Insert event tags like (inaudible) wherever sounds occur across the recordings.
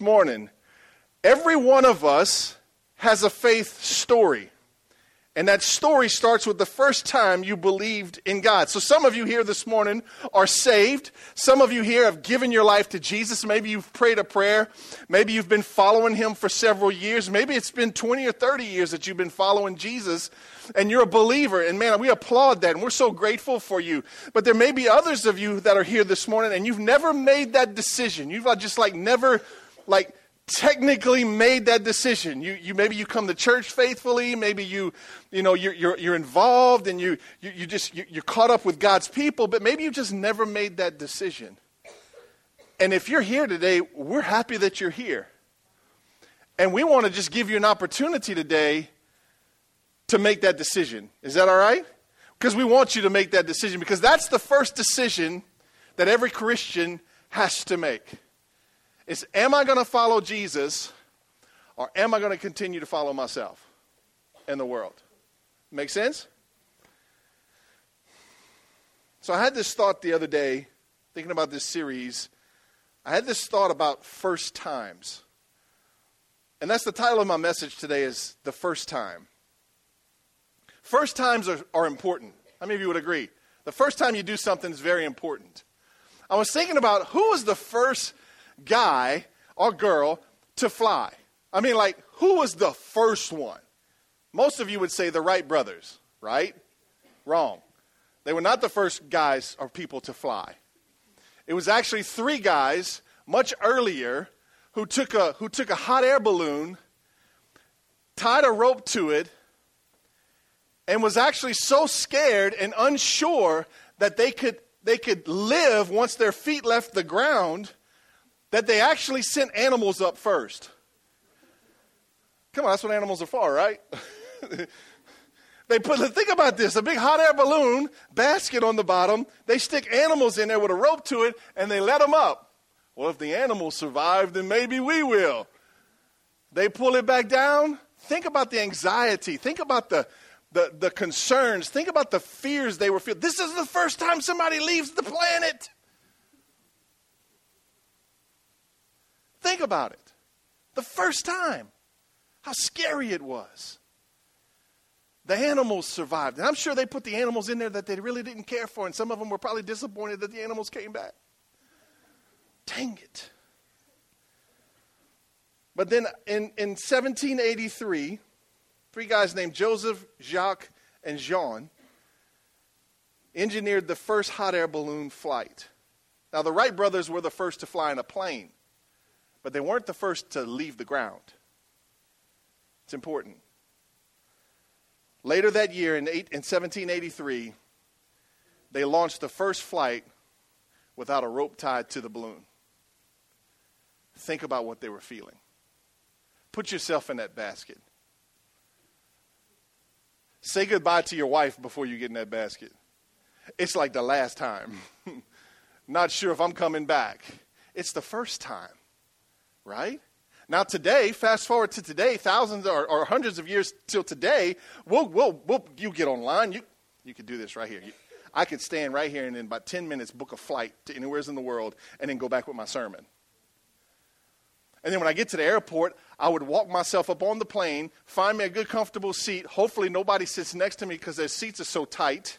morning, every one of us has a faith story. And that story starts with the first time you believed in God. So some of you here this morning are saved. Some of you here have given your life to Jesus. Maybe you've prayed a prayer. Maybe you've been following him for several years. Maybe it's been 20 or 30 years that you've been following Jesus and you're a believer. And man, we applaud that and we're so grateful for you. But there may be others of you that are here this morning and you've never made that decision. You've uh, just like never like technically made that decision. You, you maybe you come to church faithfully, maybe you, you know, you're, you're, you're involved and you, you, you just, you, you're caught up with God's people, but maybe you just never made that decision. And if you're here today, we're happy that you're here. And we want to just give you an opportunity today to make that decision. Is that all right? Because we want you to make that decision because that's the first decision that every Christian has to make is am I going to follow Jesus or am I going to continue to follow myself and the world? Make sense? So I had this thought the other day, thinking about this series. I had this thought about first times. And that's the title of my message today is The First Time. First times are, are important. How many of you would agree? The first time you do something is very important. I was thinking about who was the first guy or girl to fly? I mean, like, who was the first one? Most of you would say the Wright brothers, right? Wrong. They were not the first guys or people to fly. It was actually three guys much earlier who took a, who took a hot air balloon, tied a rope to it, and was actually so scared and unsure that they could, they could live once their feet left the ground that they actually sent animals up first. Come on, that's what animals are for, right? (laughs) they put think about this a big hot air balloon basket on the bottom they stick animals in there with a rope to it and they let them up. Well if the animals survive then maybe we will. They pull it back down. Think about the anxiety. Think about the the, the concerns. Think about the fears they were feeling this is the first time somebody leaves the planet Think about it. The first time, how scary it was. The animals survived. And I'm sure they put the animals in there that they really didn't care for, and some of them were probably disappointed that the animals came back. Dang it. But then in, in 1783, three guys named Joseph, Jacques, and Jean engineered the first hot air balloon flight. Now, the Wright brothers were the first to fly in a plane but they weren't the first to leave the ground. It's important. Later that year, in, eight, in 1783, they launched the first flight without a rope tied to the balloon. Think about what they were feeling. Put yourself in that basket. Say goodbye to your wife before you get in that basket. It's like the last time. (laughs) Not sure if I'm coming back. It's the first time right? Now, today, fast forward to today, thousands or, or hundreds of years till today, we'll, we'll, we'll, you get online. You, you could do this right here. You, I could stand right here and in about 10 minutes book a flight to anywhere in the world and then go back with my sermon. And then when I get to the airport, I would walk myself up on the plane, find me a good, comfortable seat. Hopefully, nobody sits next to me because their seats are so tight.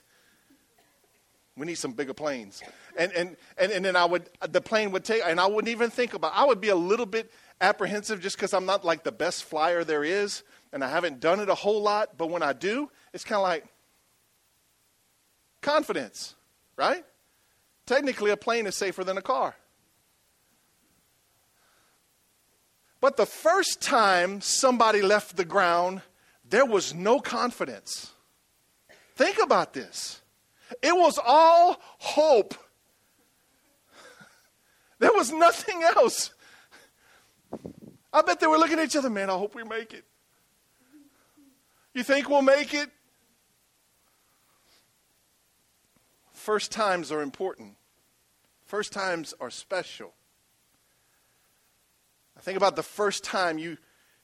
We need some bigger planes. And, and, and, and then I would, the plane would take, and I wouldn't even think about I would be a little bit apprehensive just because I'm not like the best flyer there is, and I haven't done it a whole lot. But when I do, it's kind of like confidence, right? Technically, a plane is safer than a car. But the first time somebody left the ground, there was no confidence. Think about this. It was all hope. There was nothing else. I bet they were looking at each other, man, I hope we make it. You think we'll make it? First times are important. First times are special. I think about the first time you,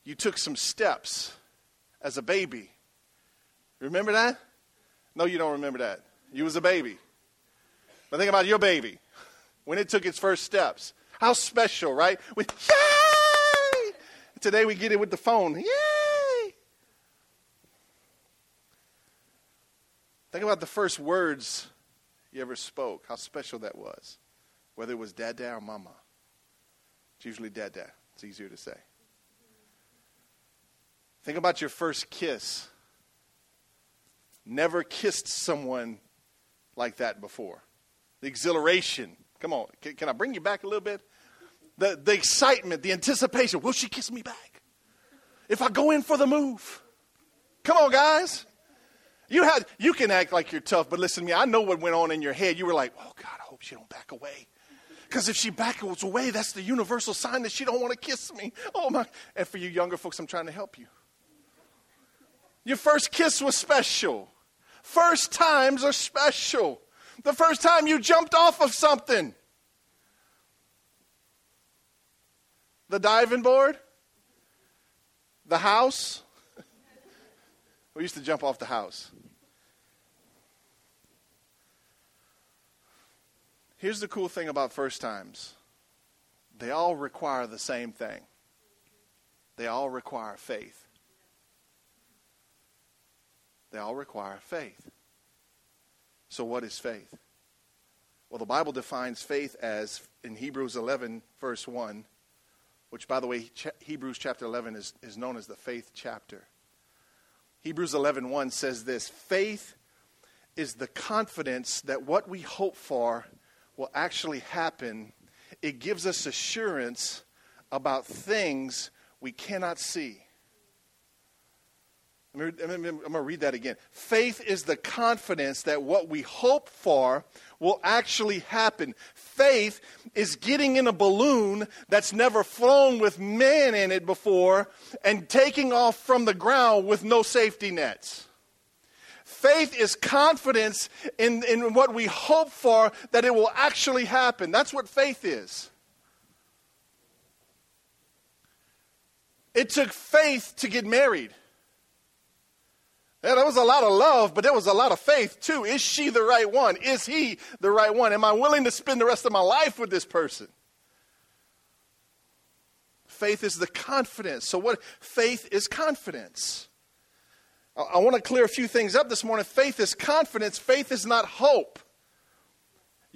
you took some steps as a baby. Remember that? No, you don't remember that. You was a baby. But think about your baby when it took its first steps. How special, right? With yay! Today we get it with the phone. Yay! Think about the first words you ever spoke, how special that was. Whether it was dada or mama. It's usually dada. It's easier to say. Think about your first kiss. Never kissed someone like that before. The exhilaration. Come on, can, can I bring you back a little bit? The, the excitement, the anticipation. Will she kiss me back? If I go in for the move. Come on, guys. You, had, you can act like you're tough, but listen to me. I know what went on in your head. You were like, oh, God, I hope she don't back away. Because if she backs away, that's the universal sign that she don't want to kiss me. Oh, my. And for you younger folks, I'm trying to help you. Your first kiss was special. First times are special. The first time you jumped off of something. The diving board? The house? (laughs) we used to jump off the house. Here's the cool thing about first times they all require the same thing, they all require faith. They all require faith. So, what is faith? Well, the Bible defines faith as in Hebrews 11, verse 1, which, by the way, Hebrews chapter 11 is, is known as the faith chapter. Hebrews 11, 1 says this Faith is the confidence that what we hope for will actually happen. It gives us assurance about things we cannot see. I'm going to read that again. Faith is the confidence that what we hope for will actually happen. Faith is getting in a balloon that's never flown with man in it before and taking off from the ground with no safety nets. Faith is confidence in, in what we hope for that it will actually happen. That's what faith is. It took faith to get married. Yeah, there was a lot of love, but there was a lot of faith too. Is she the right one? Is he the right one? Am I willing to spend the rest of my life with this person? Faith is the confidence. So, what faith is confidence? I, I want to clear a few things up this morning. Faith is confidence, faith is not hope.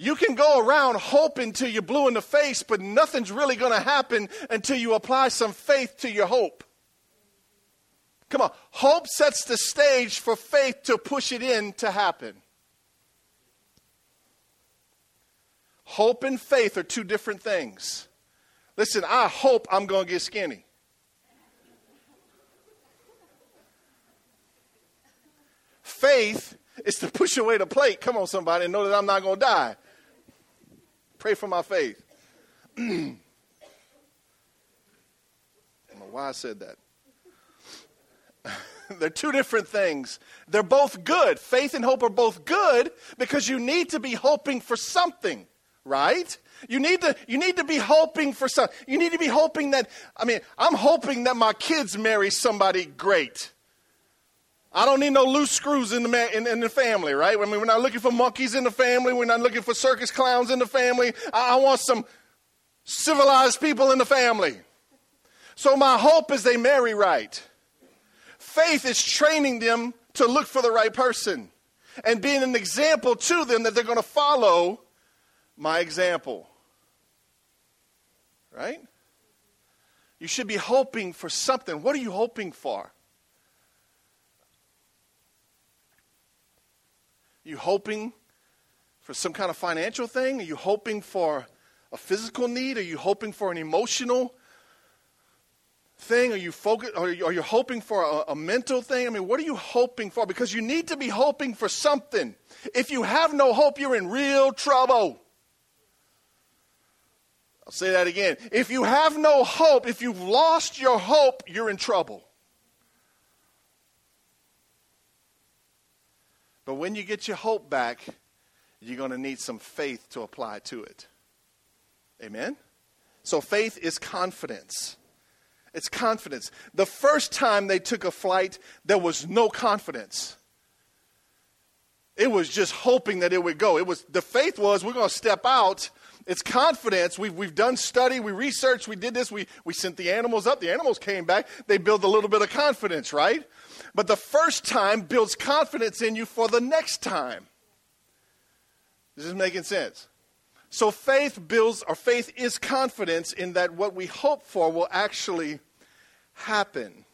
You can go around hoping till you're blue in the face, but nothing's really going to happen until you apply some faith to your hope. Come on. Hope sets the stage for faith to push it in to happen. Hope and faith are two different things. Listen, I hope I'm going to get skinny. Faith is to push away the plate. Come on, somebody, and know that I'm not going to die. Pray for my faith. I don't know why I said that. (laughs) They're two different things. They're both good. Faith and hope are both good because you need to be hoping for something, right? You need to you need to be hoping for something. You need to be hoping that I mean, I'm hoping that my kids marry somebody great. I don't need no loose screws in the, man, in, in, the family, right? I mean, we're not looking for monkeys in the family. We're not looking for circus clowns in the family. I, I want some civilized people in the family. So my hope is they marry right faith is training them to look for the right person and being an example to them that they're going to follow my example. Right? You should be hoping for something. What are you hoping for? You hoping for some kind of financial thing? Are you hoping for a physical need? Are you hoping for an emotional thing? Are you focused? Are you, are you hoping for a, a mental thing? I mean, what are you hoping for? Because you need to be hoping for something. If you have no hope, you're in real trouble. I'll say that again. If you have no hope, if you've lost your hope, you're in trouble. But when you get your hope back, you're going to need some faith to apply to it. Amen? So faith is confidence. It's confidence. The first time they took a flight, there was no confidence. It was just hoping that it would go. It was the faith was we're going to step out It's confidence. We've, we've done study, we researched, we did this, we, we sent the animals up, the animals came back. They build a little bit of confidence, right? But the first time builds confidence in you for the next time. This is making sense. So faith builds, or faith is confidence in that what we hope for will actually happen.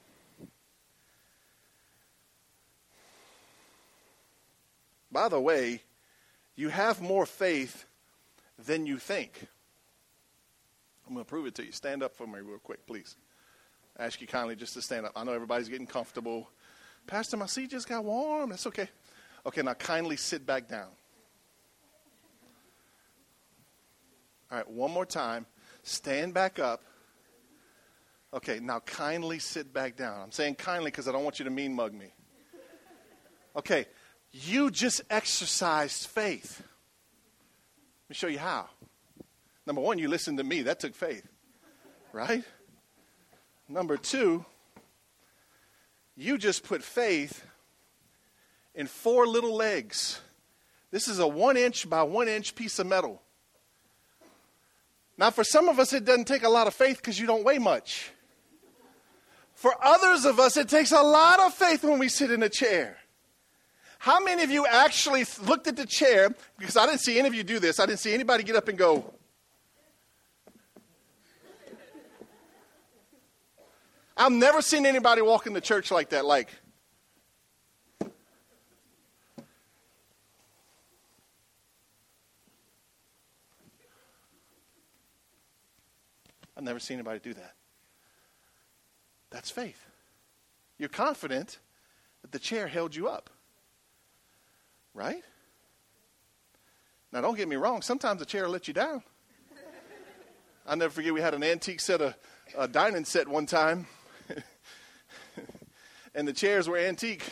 By the way, you have more faith than you think. I'm going to prove it to you. Stand up for me real quick, please. I ask you kindly just to stand up. I know everybody's getting comfortable. Pastor, my seat just got warm. That's okay. Okay, now kindly sit back down. All right, one more time. Stand back up. Okay, now kindly sit back down. I'm saying kindly because I don't want you to mean mug me. Okay, you just exercised faith. Let me show you how. Number one, you listened to me. That took faith, right? Number two, you just put faith in four little legs. This is a one inch by one inch piece of metal. Now, for some of us, it doesn't take a lot of faith because you don't weigh much. For others of us, it takes a lot of faith when we sit in a chair. How many of you actually looked at the chair? Because I didn't see any of you do this. I didn't see anybody get up and go. I've never seen anybody walk in the church like that, like, I've never seen anybody do that. That's faith. You're confident that the chair held you up. Right? Now, don't get me wrong. Sometimes the chair will let you down. I'll never forget we had an antique set of a dining set one time, (laughs) and the chairs were antique.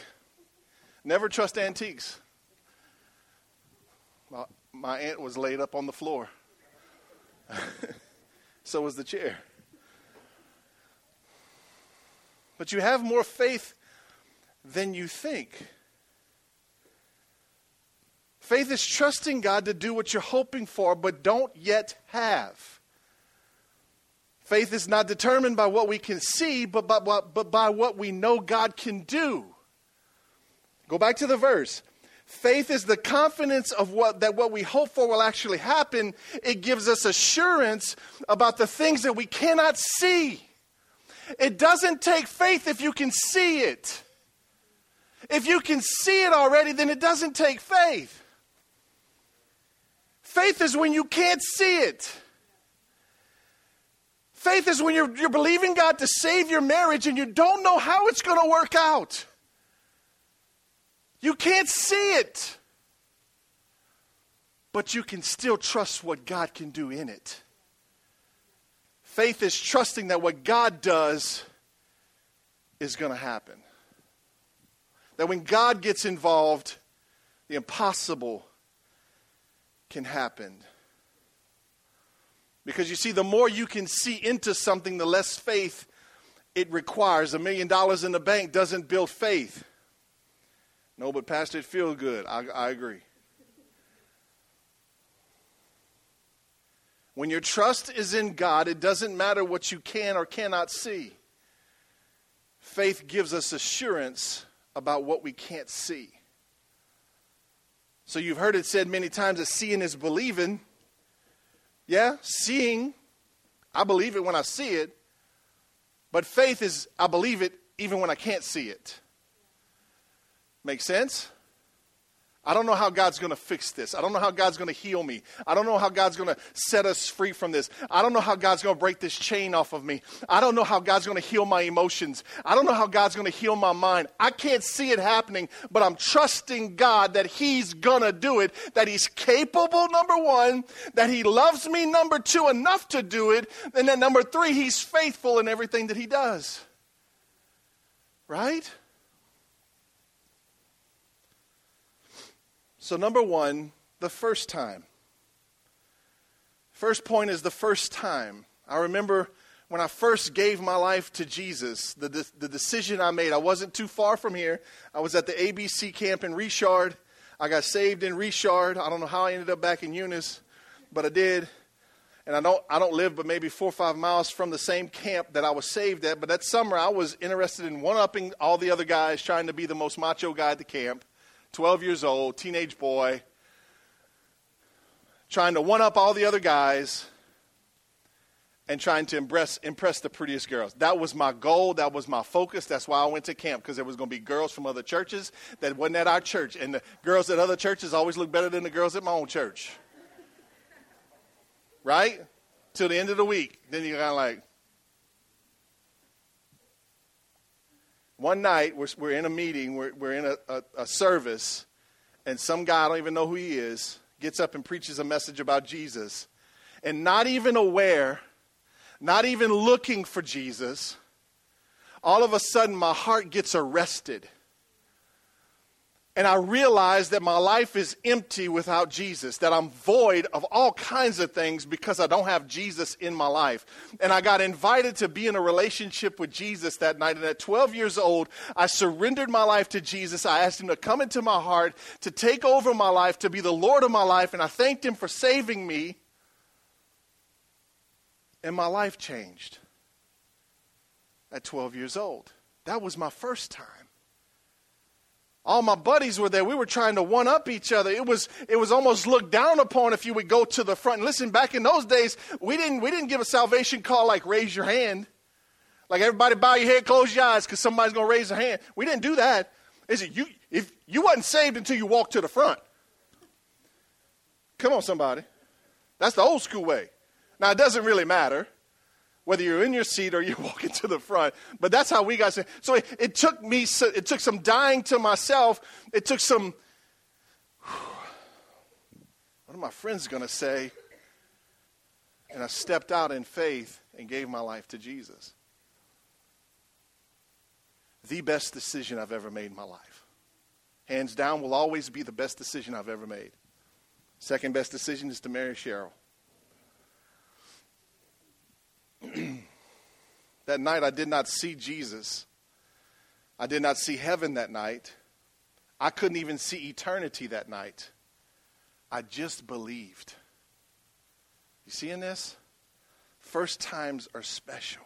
Never trust antiques. My, my aunt was laid up on the floor. (laughs) so was the chair. But you have more faith than you think. Faith is trusting God to do what you're hoping for, but don't yet have. Faith is not determined by what we can see, but by, but by what we know God can do. Go back to the verse. Faith is the confidence of what that what we hope for will actually happen. It gives us assurance about the things that we cannot see. It doesn't take faith if you can see it. If you can see it already, then it doesn't take faith. Faith is when you can't see it. Faith is when you're, you're believing God to save your marriage and you don't know how it's going to work out. You can't see it. But you can still trust what God can do in it. Faith is trusting that what God does is going to happen. That when God gets involved, the impossible can happen. Because you see, the more you can see into something, the less faith it requires. A million dollars in the bank doesn't build faith. No, but Pastor, it feels good. I, I agree. When your trust is in God, it doesn't matter what you can or cannot see. Faith gives us assurance about what we can't see. So you've heard it said many times that seeing is believing. Yeah, seeing, I believe it when I see it. But faith is, I believe it even when I can't see it. Make sense? I don't know how God's going to fix this. I don't know how God's going to heal me. I don't know how God's going to set us free from this. I don't know how God's going to break this chain off of me. I don't know how God's going to heal my emotions. I don't know how God's going to heal my mind. I can't see it happening, but I'm trusting God that He's going to do it, that He's capable, number one, that He loves me, number two, enough to do it, and then number three, He's faithful in everything that He does. Right? So, number one, the first time. First point is the first time. I remember when I first gave my life to Jesus, the, the, the, decision I made, I wasn't too far from here. I was at the ABC camp in Richard. I got saved in Richard. I don't know how I ended up back in Eunice, but I did. and I don't, I don't live but maybe four or five miles from the same camp that I was saved at. But that summer, I was interested in one upping all the other guys, trying to be the most macho guy at the camp. 12 years old, teenage boy, trying to one up all the other guys and trying to impress, impress the prettiest girls. That was my goal. That was my focus. That's why I went to camp because there was going to be girls from other churches that wasn't at our church. And the girls at other churches always look better than the girls at my own church right? Till the end of the week. Then you're kind of like, one night we're, we're in a meeting, we're, we're in a, a, a, service, and some guy, I don't even know who he is, gets up and preaches a message about Jesus. And not even aware, not even looking for Jesus, all of a sudden my heart gets arrested and I realized that my life is empty without Jesus, that I'm void of all kinds of things because I don't have Jesus in my life. And I got invited to be in a relationship with Jesus that night. And at 12 years old, I surrendered my life to Jesus. I asked Him to come into my heart, to take over my life, to be the Lord of my life. And I thanked Him for saving me. And my life changed at 12 years old. That was my first time all my buddies were there. We were trying to one up each other. It was, it was almost looked down upon if you would go to the front. And listen, back in those days, we didn't, we didn't give a salvation call like raise your hand. Like everybody bow your head, close your eyes because somebody's going to raise their hand. We didn't do that. Is it you? If you wasn't saved until you walked to the front. Come on, somebody. That's the old school way. Now, it doesn't really matter whether you're in your seat or (laughs) you're walking to the front. But that's how we got. So it, it took me. It took some dying to myself. It took some. (sighs) What are my friends going to say? And I stepped out in faith and gave my life to Jesus. The best decision I've ever made in my life. Hands down, will always be the best decision I've ever made. Second best decision is to marry Cheryl. (clears throat) that night I did not see Jesus. I did not see heaven that night. I couldn't even see eternity that night. I just believed. You seeing this? First times are special.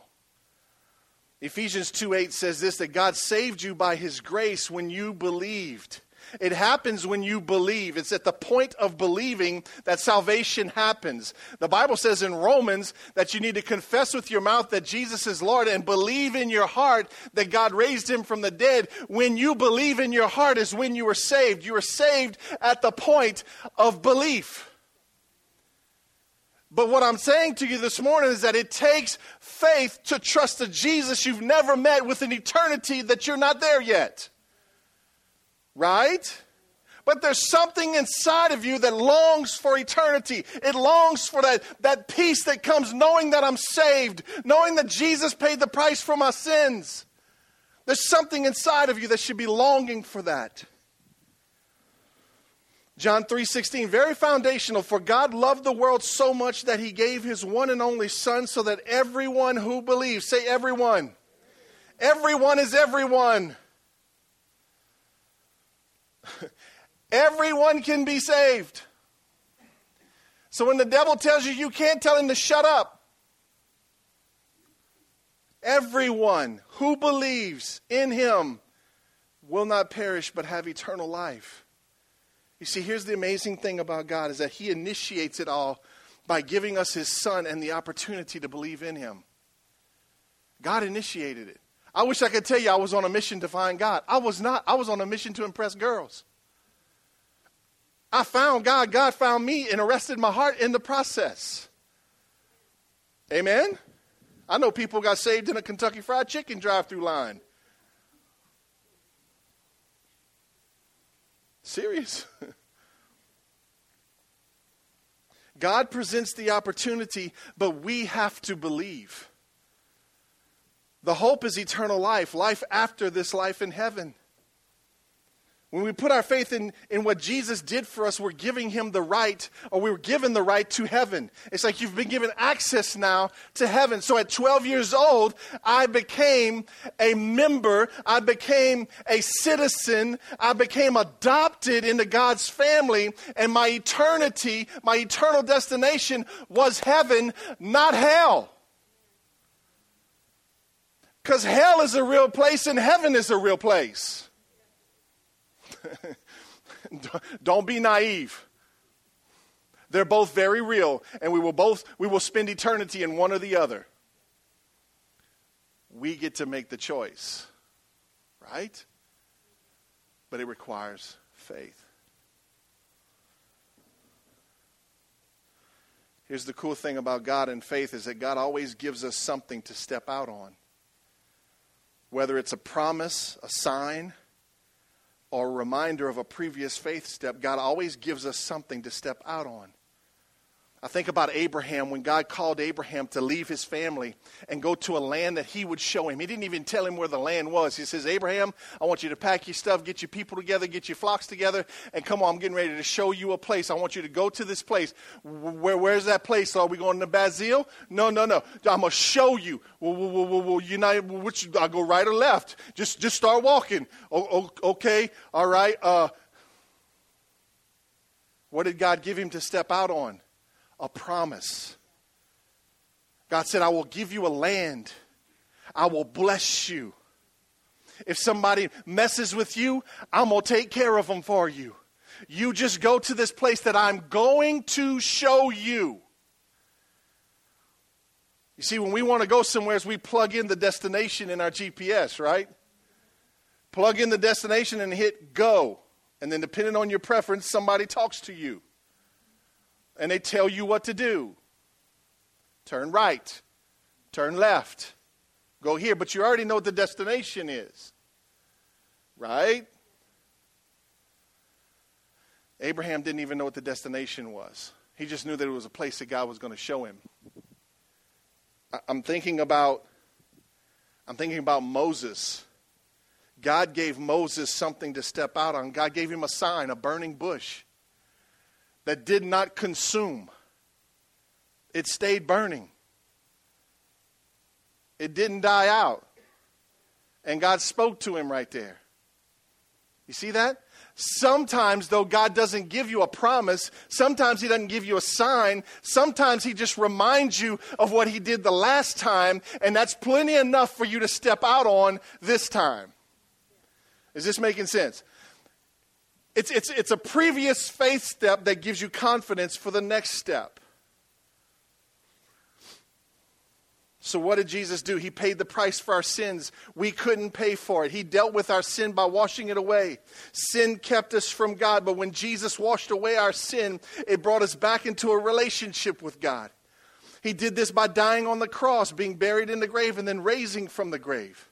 Ephesians 2 8 says this that God saved you by his grace when you believed. It happens when you believe. It's at the point of believing that salvation happens. The Bible says in Romans that you need to confess with your mouth that Jesus is Lord and believe in your heart that God raised him from the dead. When you believe in your heart is when you are saved. You are saved at the point of belief. But what I'm saying to you this morning is that it takes faith to trust a Jesus you've never met with an eternity that you're not there yet right? But there's something inside of you that longs for eternity. It longs for that, that peace that comes knowing that I'm saved, knowing that Jesus paid the price for my sins. There's something inside of you that should be longing for that. John 3:16 very foundational for God loved the world so much that he gave his one and only son so that everyone who believes say everyone everyone is everyone (laughs) Everyone can be saved. So when the devil tells you you can't tell him to shut up, everyone who believes in him will not perish but have eternal life. You see, here's the amazing thing about God is that he initiates it all by giving us his son and the opportunity to believe in him. God initiated it. I wish I could tell you I was on a mission to find God. I was not. I was on a mission to impress girls. I found God. God found me and arrested my heart in the process. Amen? I know people got saved in a Kentucky Fried Chicken drive through line. Serious? (laughs) God presents the opportunity, but we have to believe. The hope is eternal life, life after this life in heaven. When we put our faith in, in what Jesus did for us, we're giving him the right, or we were given the right to heaven. It's like you've been given access now to heaven. So at 12 years old, I became a member, I became a citizen, I became adopted into God's family, and my eternity, my eternal destination was heaven, not hell. Because hell is a real place and heaven is a real place. (laughs) Don't be naive. They're both very real, and we will both we will spend eternity in one or the other. We get to make the choice, right? But it requires faith. Here's the cool thing about God and faith is that God always gives us something to step out on. Whether it's a promise, a sign, or a reminder of a previous faith step, God always gives us something to step out on. I think about Abraham when God called Abraham to leave his family and go to a land that he would show him. He didn't even tell him where the land was. He says, Abraham, I want you to pack your stuff, get your people together, get your flocks together, and come on, I'm getting ready to show you a place. I want you to go to this place. Where, where's that place? Are we going to Bazil? No, no, no. I'm going to show you. Well, well, well, well, United, which, I'll go right or left. Just, just start walking. O- okay, all right. Uh, what did God give him to step out on? A promise. God said, I will give you a land, I will bless you. If somebody messes with you, I'm going to take care of them for you. You just go to this place that I'm going to show you. You see, when we want to go somewhere, we plug in the destination in our GPS, right? Plug in the destination and hit go. And then, depending on your preference, somebody talks to you and they tell you what to do turn right, turn left, go here, but you already know what the destination is. Right? Abraham didn't even know what the destination was. He just knew that it was a place that God was going to show him. I'm thinking about I'm thinking about Moses. God gave Moses something to step out on. God gave him a sign, a burning bush that did not consume, it stayed burning. It didn't die out. And God spoke to him right there. You see that? Sometimes, though, God doesn't give you a promise. Sometimes He doesn't give you a sign. Sometimes He just reminds you of what He did the last time, and that's plenty enough for you to step out on this time. Is this making sense? It's, it's, it's a previous faith step that gives you confidence for the next step. So, what did Jesus do? He paid the price for our sins. We couldn't pay for it. He dealt with our sin by washing it away. Sin kept us from God, but when Jesus washed away our sin, it brought us back into a relationship with God. He did this by dying on the cross, being buried in the grave, and then raising from the grave.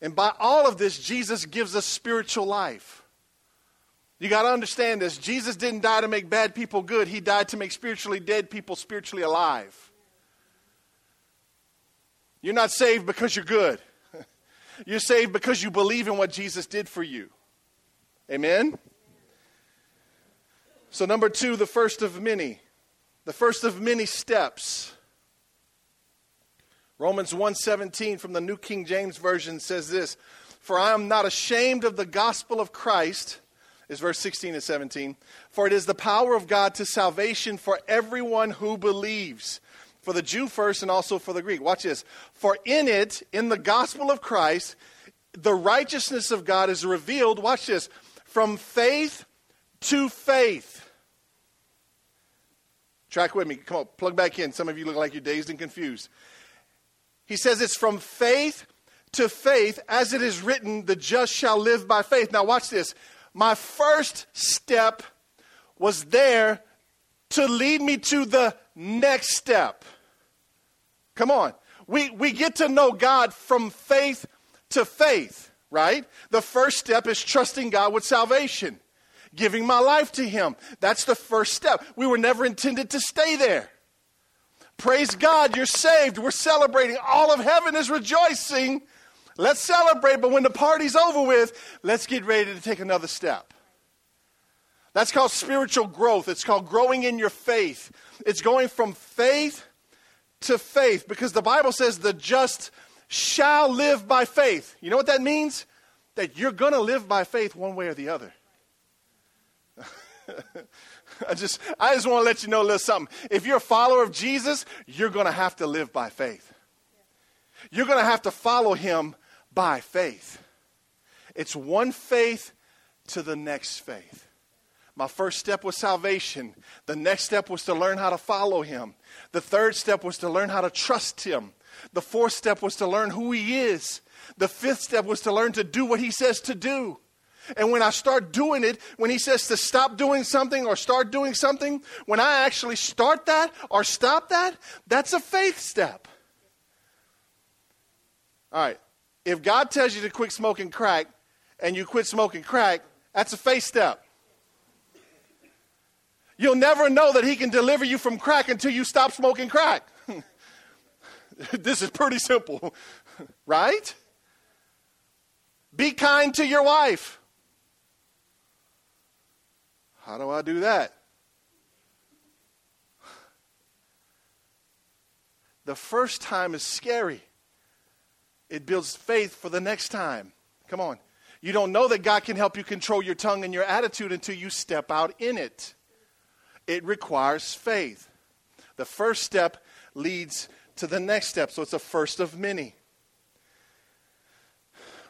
And by all of this, Jesus gives us spiritual life. You got to understand this. Jesus didn't die to make bad people good, He died to make spiritually dead people spiritually alive. You're not saved because you're good, (laughs) you're saved because you believe in what Jesus did for you. Amen? So, number two, the first of many. The first of many steps. Romans 1:17 from the New King James Version says this, "For I am not ashamed of the gospel of Christ, is verse 16 and 17. For it is the power of God to salvation for everyone who believes, for the Jew first and also for the Greek. Watch this. For in it, in the gospel of Christ, the righteousness of God is revealed, watch this, from faith to faith. Track with me. Come on, plug back in. Some of you look like you're dazed and confused. He says it's from faith to faith, as it is written, the just shall live by faith. Now, watch this my first step was there to lead me to the next step. Come on. We, we get to know God from faith to faith, right? The first step is trusting God with salvation, giving my life to Him. That's the first step. We were never intended to stay there. Praise God, you're saved. We're celebrating. All of heaven is rejoicing. Let's celebrate, but when the party's over with, let's get ready to take another step. That's called spiritual growth. It's called growing in your faith. It's going from faith to faith because the Bible says the just shall live by faith. You know what that means? That you're going to live by faith one way or the other. (laughs) I just I just want to let you know a little something. If you're a follower of Jesus, you're going to have to live by faith. You're going to have to follow him by faith. It's one faith to the next faith. My first step was salvation. The next step was to learn how to follow him. The third step was to learn how to trust him. The fourth step was to learn who he is. The fifth step was to learn to do what he says to do. And when I start doing it, when he says to stop doing something or start doing something, when I actually start that or stop that, that's a faith step. All right. If God tells you to quit smoking crack and you quit smoking crack, that's a faith step. You'll never know that He can deliver you from crack until you stop smoking crack. (laughs) this is pretty simple, (laughs) right? Be kind to your wife. How do I do that? The first time is scary. It builds faith for the next time. Come on. You don't know that God can help you control your tongue and your attitude until you step out in it. It requires faith. The first step leads to the next step, so it's a first of many.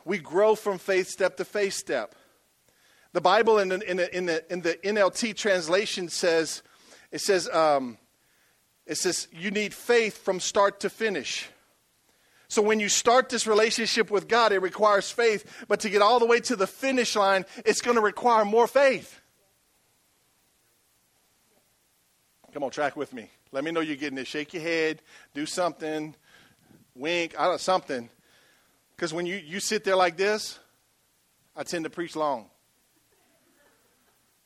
We grow from faith step to faith step. The Bible in the, in the, in the, in the NLT translation says, it says, um, it says, you need faith from start to finish. So when you start this relationship with God, it requires faith. But to get all the way to the finish line, it's going to require more faith. Come on, track with me. Let me know you're getting this. Shake your head, do something, wink, I don't know, something. Because when you, you sit there like this, I tend to preach long.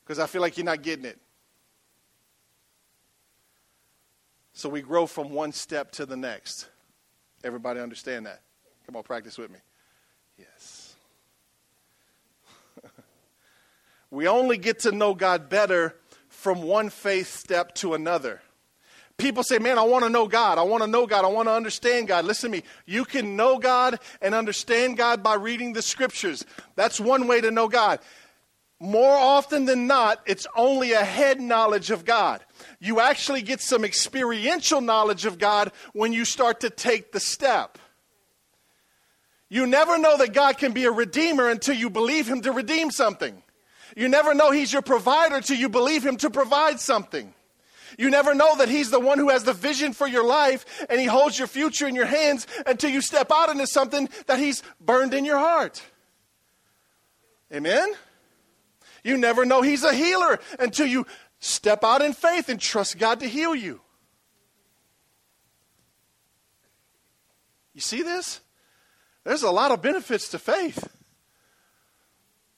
Because I feel like you're not getting it. So we grow from one step to the next. Everybody understand that? Come on, practice with me. Yes. (laughs) we only get to know God better from one faith step to another. People say, Man, I want to know God. I want to know God. I want to understand God. Listen to me. You can know God and understand God by reading the scriptures. That's one way to know God. More often than not, it's only a head knowledge of God. You actually get some experiential knowledge of God when you start to take the step. You never know that God can be a redeemer until you believe Him to redeem something. You never know He's your provider until you believe Him to provide something. You never know that He's the one who has the vision for your life and He holds your future in your hands until you step out into something that He's burned in your heart. Amen? You never know He's a healer until you step out in faith and trust God to heal you. You see this? There's a lot of benefits to faith.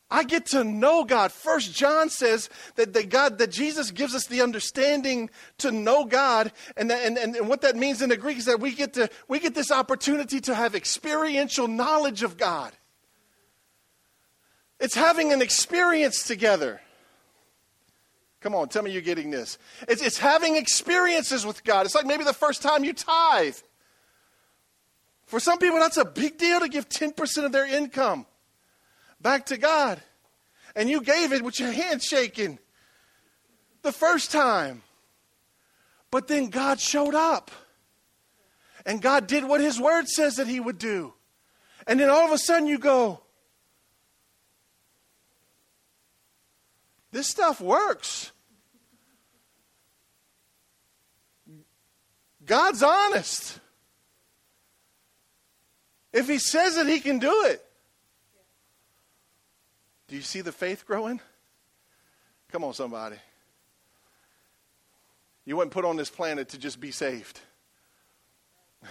I get to know God. First John says that, that God, that Jesus gives us the understanding to know God, and, that, and, and, and what that means in the Greek is that we get to we get this opportunity to have experiential knowledge of God. It's having an experience together. Come on, tell me you're getting this. It's, it's having experiences with God. It's like maybe the first time you tithe. For some people, that's a big deal to give 10% of their income back to God. And you gave it with your hand shaking the first time. But then God showed up. And God did what His Word says that He would do. And then all of a sudden you go, This stuff works. God's honest. If He says it, He can do it. Do you see the faith growing? Come on, somebody. You weren't put on this planet to just be saved. (laughs)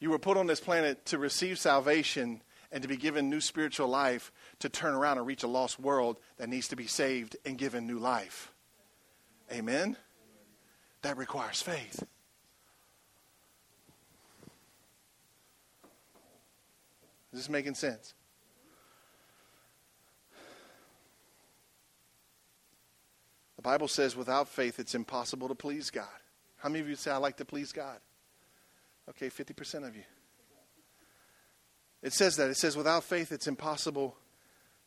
you were put on this planet to receive salvation and to be given new spiritual life to turn around and reach a lost world that needs to be saved and given new life. Amen? That requires faith. Is this making sense? The Bible says without faith it's impossible to please God. How many of you say, I like to please God? Okay, 50% of you. It says that. It says without faith it's impossible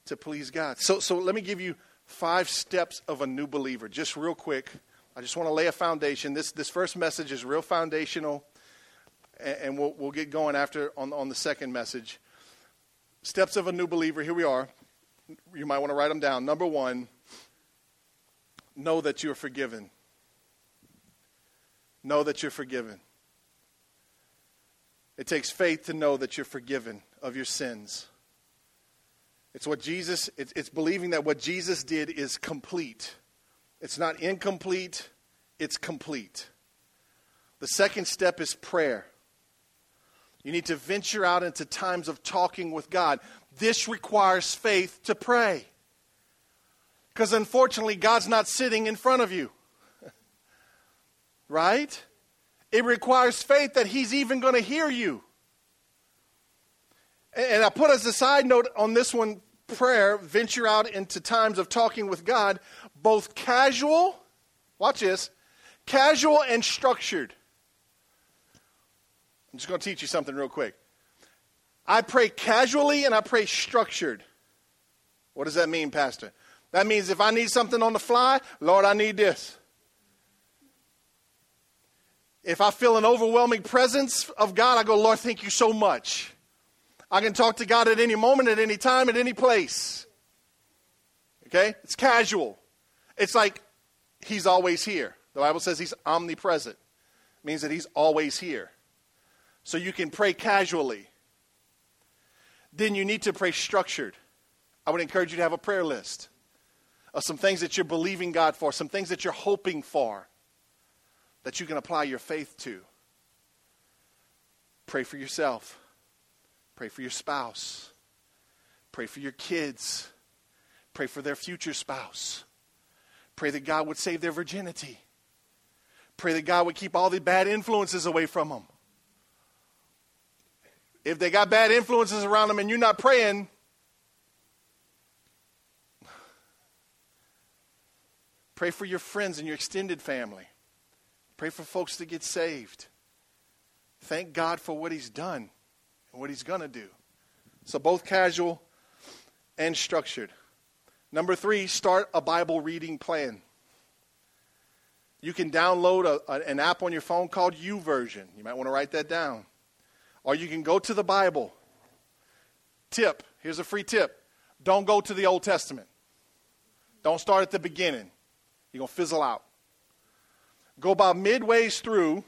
to please God. So, so let me give you five steps of a new believer, just real quick. I just want to lay a foundation. This, this first message is real foundational, and, and we'll, we'll get going after on, on the second message. Steps of a new believer, here we are. You might want to write them down. Number one, know that you're forgiven. Know that you're forgiven. It takes faith to know that you're forgiven of your sins. It's what Jesus, it's, it's believing that what Jesus did is complete. It's not incomplete, it's complete. The second step is prayer. You need to venture out into times of talking with God. This requires faith to pray. Because unfortunately, God's not sitting in front of you. (laughs) right? It requires faith that He's even going to hear you. And I put as a side note on this one prayer, venture out into times of talking with God, both casual, watch this, casual and structured. I'm just going to teach you something real quick. I pray casually and I pray structured. What does that mean, Pastor? That means if I need something on the fly, Lord, I need this. If I feel an overwhelming presence of God, I go, Lord, thank you so much. I can talk to God at any moment, at any time, at any place. Okay? It's casual. It's like He's always here. The Bible says He's omnipresent, it means that He's always here. So you can pray casually. Then you need to pray structured. I would encourage you to have a prayer list of some things that you're believing God for, some things that you're hoping for, that you can apply your faith to. Pray for yourself. Pray for your spouse. Pray for your kids. Pray for their future spouse. Pray that God would save their virginity. Pray that God would keep all the bad influences away from them. If they got bad influences around them and you're not praying, pray for your friends and your extended family. Pray for folks to get saved. Thank God for what He's done and what he's going to do. So, both casual and structured. Number three, start a Bible reading plan. You can download a, a, an app on your phone called YouVersion. You might want to write that down. Or you can go to the Bible. Tip here's a free tip don't go to the Old Testament. Don't start at the beginning, you're going to fizzle out. Go about midways through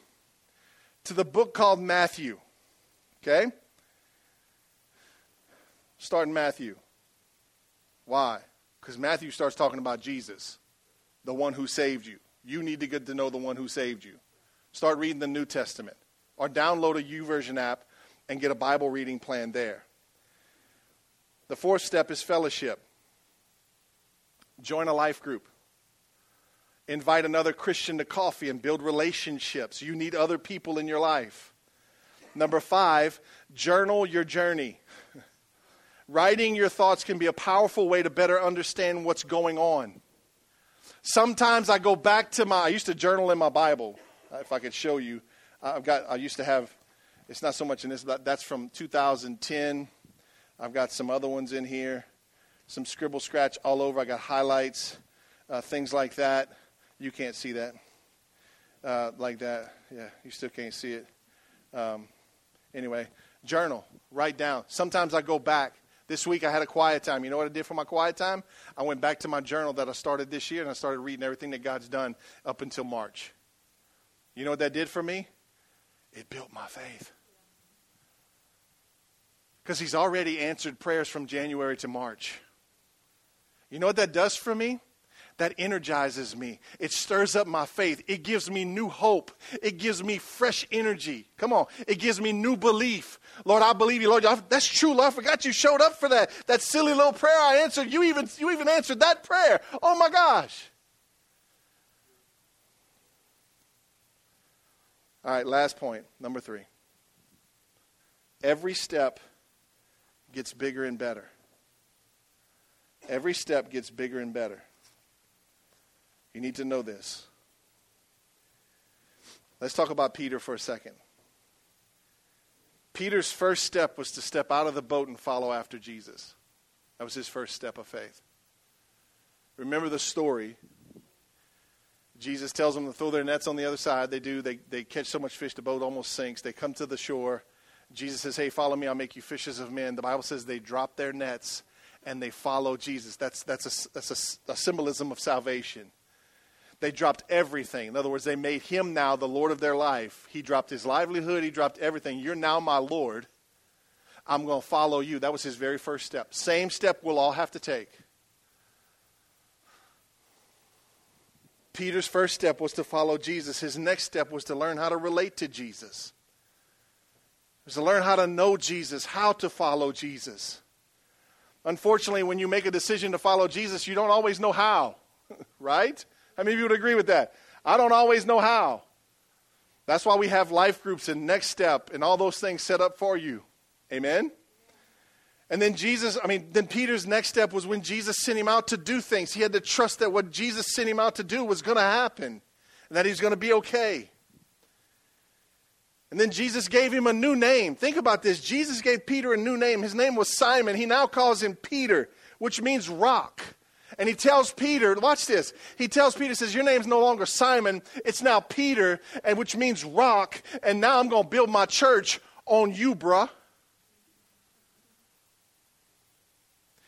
to the book called Matthew. Okay? Start in Matthew. Why? Because Matthew starts talking about Jesus, the one who saved you. You need to get to know the one who saved you. Start reading the New Testament. Or download a YouVersion app and get a Bible reading plan there. The fourth step is fellowship. Join a life group. Invite another Christian to coffee and build relationships. You need other people in your life. Number five, journal your journey. (laughs) Writing your thoughts can be a powerful way to better understand what's going on. Sometimes I go back to my, I used to journal in my Bible. Uh, if I could show you, I've got, I used to have, it's not so much in this, that's from 2010. I've got some other ones in here, some scribble scratch all over. I got highlights, uh, things like that. You can't see that. Uh, like that. Yeah, you still can't see it. Um, anyway, journal, write down. Sometimes I go back this week I had a quiet time. You know what I did for my quiet time? I went back to my journal that I started this year and I started reading everything that God's done up until March. You know what that did for me? It built my faith. Because He's already answered prayers from January to March. You know what that does for me? That energizes me. It stirs up my faith. It gives me new hope. It gives me fresh energy. Come on. It gives me new belief. Lord, I believe you, Lord. That's true, Lord. I forgot you showed up for that. That silly little prayer I answered. You even, you even answered that prayer. Oh my gosh. All right, last point, number three. Every step gets bigger and better. Every step gets bigger and better. You need to know this. Let's talk about Peter for a second. Peter's first step was to step out of the boat and follow after Jesus. That was his first step of faith. Remember the story. Jesus tells them to throw their nets on the other side. They do. They, they catch so much fish, the boat almost sinks. They come to the shore. Jesus says, Hey, follow me. I'll make you fishers of men. The Bible says they drop their nets and they follow Jesus. That's, that's, a, that's a, a symbolism of salvation. They dropped everything. In other words, they made him now the Lord of their life. He dropped his livelihood, he dropped everything. You're now my Lord. I'm going to follow you. That was his very first step. Same step we'll all have to take. Peter's first step was to follow Jesus. His next step was to learn how to relate to Jesus. It was to learn how to know Jesus, how to follow Jesus. Unfortunately, when you make a decision to follow Jesus, you don't always know how, (laughs) right? How many of you would agree with that? I don't always know how. That's why we have life groups and next step and all those things set up for you. Amen? And then Jesus, I mean, then Peter's next step was when Jesus sent him out to do things. He had to trust that what Jesus sent him out to do was going to happen and that he's going to be okay. And then Jesus gave him a new name. Think about this. Jesus gave Peter a new name. His name was Simon. He now calls him Peter, which means rock. And he tells Peter, watch this. He tells Peter, says, Your name's no longer Simon, it's now Peter, and which means rock, and now I'm gonna build my church on you, bruh.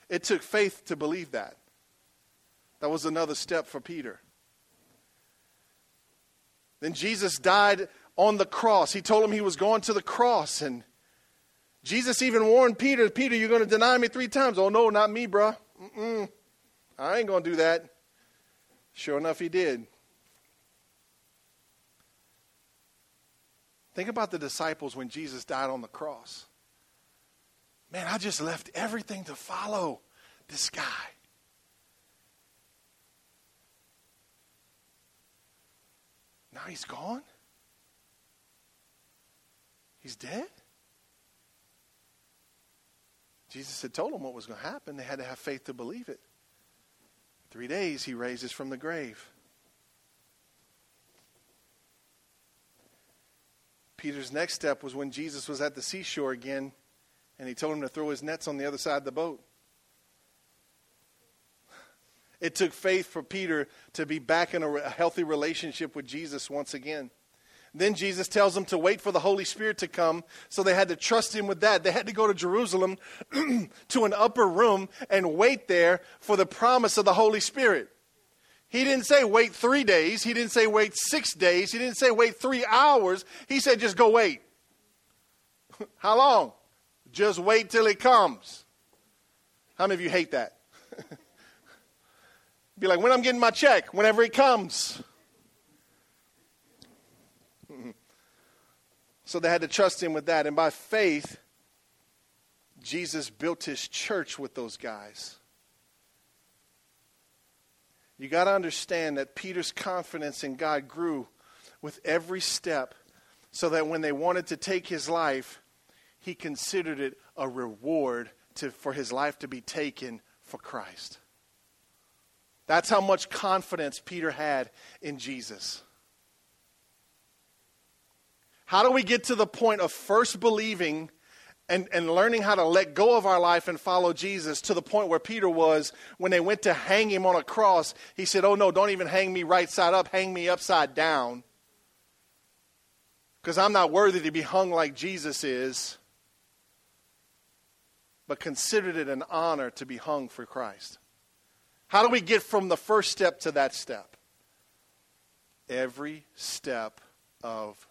It took faith to believe that. That was another step for Peter. Then Jesus died on the cross. He told him he was going to the cross. And Jesus even warned Peter, Peter, you're going to deny me three times. Oh, no, not me, bruh. Mm-mm. I ain't going to do that. Sure enough, he did. Think about the disciples when Jesus died on the cross. Man, I just left everything to follow this guy. Now he's gone? He's dead? Jesus had told them what was going to happen. They had to have faith to believe it. Three days he raises from the grave. Peter's next step was when Jesus was at the seashore again and he told him to throw his nets on the other side of the boat. It took faith for Peter to be back in a healthy relationship with Jesus once again. Then Jesus tells them to wait for the Holy Spirit to come, so they had to trust him with that. They had to go to Jerusalem (clears throat) to an upper room and wait there for the promise of the Holy Spirit. He didn't say wait three days. He didn't say wait six days. He didn't say wait three hours. He said just go wait. (laughs) How long? Just wait till it comes. How many of you hate that? (laughs) Be like, when I'm getting my check, whenever it comes. So they had to trust him with that. And by faith, Jesus built his church with those guys. You got to understand that Peter's confidence in God grew with every step so that when they wanted to take his life, he considered it a reward to, for his life to be taken for Christ. That's how much confidence Peter had in Jesus. How do we get to the point of first believing and, and learning how to let go of our life and follow Jesus to the point where Peter was when they went to hang him on a cross? He said, Oh, no, don't even hang me right side up, hang me upside down. Because I'm not worthy to be hung like Jesus is but considered it an honor to be hung for Christ. How do we get from the first step to that step? Every step of